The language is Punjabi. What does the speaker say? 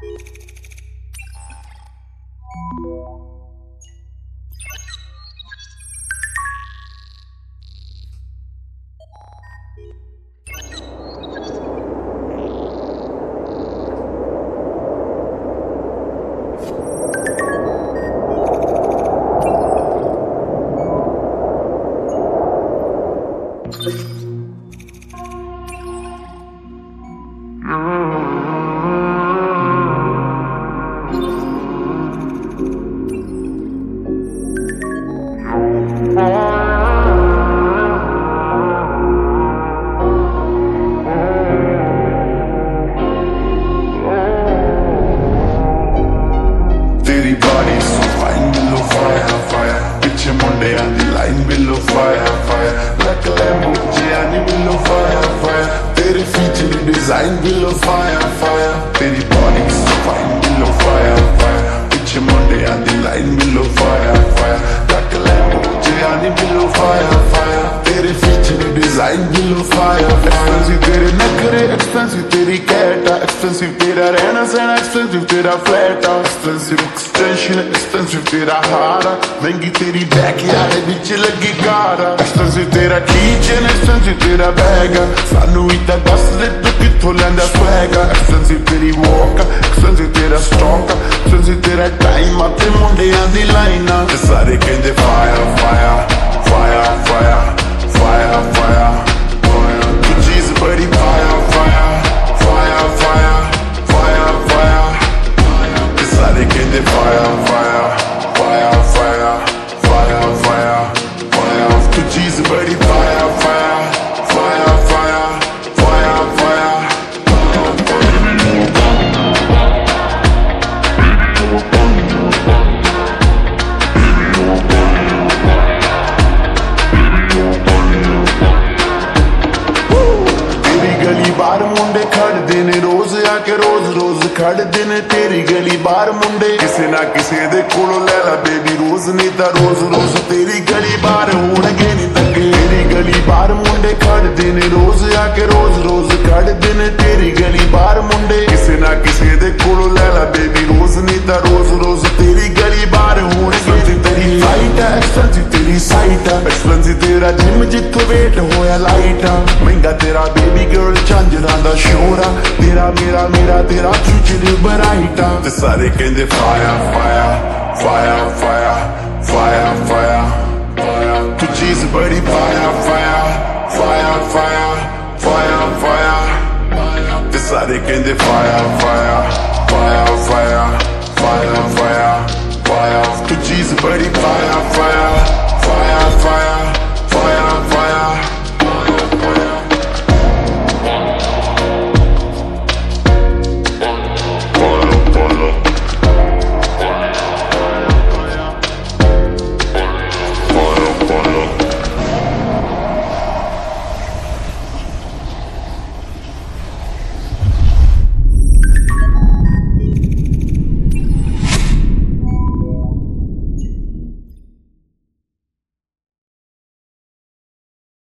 Thank you. Teri body so fine below fire, fire. Piche munde on the line below fire, fire. Like a Lambo, Gianni below fire, fire. Teri feature design below fire, fire. Feature design below fire expensive ਤੇਰੇ ਨਖਰੇ ਐਕਸਪੈਂਸਿਵ ਤੇਰੀ ਕੈਟ ਐਕਸਪੈਂਸਿਵ ਤੇਰਾ ਰਹਿਣਾ ਸਹਿਣਾ ਐਕਸਪੈਂਸਿਵ ਤੇਰਾ ਫਲੈਟ ਐਕਸਪੈਂਸਿਵ ਐਕਸਟੈਂਸ਼ਨ ਐਕਸਪੈਂਸਿਵ ਤੇਰਾ ਹਾਰ ਮਹਿੰਗੀ ਤੇਰੀ ਬੈਕ ਯਾਰ ਵਿੱਚ ਲੱਗੀ ਕਾਰ ਐਕਸਪੈਂਸਿਵ ਤੇਰਾ ਕੀਚਨ ਐਕਸਪੈਂਸਿਵ ਤੇਰਾ ਬੈਗ ਸਾਨੂੰ ਹੀ ਤਾਂ ਦੱਸ ਦੇ ਤੂੰ ਕਿੱਥੋਂ ਲੈਂਦਾ ਸਵੈਗ ਐਕਸਪੈਂਸਿਵ ਤੇਰੀ ਵਾਕ ਐਕਸਪੈਂਸਿਵ ਤੇਰਾ ਸਟਾਕ ਐਕਸਪੈਂਸਿਵ ਤੇਰਾ ਟਾਈਮ ਅਤੇ ਮੁੰਡਿਆਂ ਦੀ ਲਾਈਨਾਂ ਤੇ ਸਾਰੇ ਬਾਹਰ ਮੁੰਡੇ ਖੜਦੇ ਨੇ, ਰੋਜ਼ ਆ ਕੇ ਰੋਜ਼ ਰੋਜ਼ ਖੜਦੇ ਨੇ। ਤੇਰੀ ਗਲੀ ਬਾਹਰ ਮੁੰਡੇ ਕਿਸੇ ਨਾ ਕਿਸੇ ਦੇ ਕੋਲੋਂ ਲੈ ਲੈ ਬੇਬੀ ਰੋਜ਼ ਨਹੀਂ ਤਾਂ ਰੋਜ਼ ਰੋਜ਼ ਤੇਰੀ ਗਲੀ ਬਾਹਰ ਹੋਣਗੇ ਨਹੀਂ ਤੱਕੇ ਤੇਰੀ ਗਲੀ ਬਾਹਰ ਮੁੰਡੇ ਖੜਦੇ ਨੇ, ਰੋਜ਼ ਆ ਕੇ ਰੋਜ਼ ਰੋਜ਼ ਖੜਦੇ ਨੇ। ਤੇਰੀ ਗਲੀ ਬਾਹਰ ਮੁੰਡੇ ਕਿਸੇ ਨਾ ਕਿਸੇ ਦੇ ਕੋਲੋਂ ਲੈ ਲੈ ਬੇਬੀ ਰੋਜ਼ ਨਹੀਂ ਤਾਂ ਰੋਜ਼ ਸਾਈਟ ਹੈ ਐਕਸਪੈਂਸਿਵ ਤੇਰਾ ਜਿਮ ਜਿੱਥੋਂ ਵੇਟ ਹੋਇਆ ਲਾਈਟ ਆ ਮਹਿੰਗਾ ਤੇਰਾ ਬੇਬੀ ਗਰਲ ਝਾਂਜਰਾਂ ਦਾ ਸ਼ੋਰ ਆ ਤੇਰਾ ਮੇਰਾ ਮੇਰਾ ਤੇਰਾ ਫਿਊਚਰ ਬਰਾਈਟ ਆ ਤੇ ਸਾਰੇ ਕਹਿੰਦੇ fire fire fire fire fire fire ਤੂੰ ਚੀਜ਼ ਬੜੀ fire fire fire fire fire fire ਤੇ ਸਾਰੇ ਕਹਿੰਦੇ fire fire fire fire fire fire fire ਤੂੰ ਚੀਜ਼ ਬੜੀ ਫਾਇਰ ਫਾਇਰ ਫਾਇਰ ਫਾਇਰ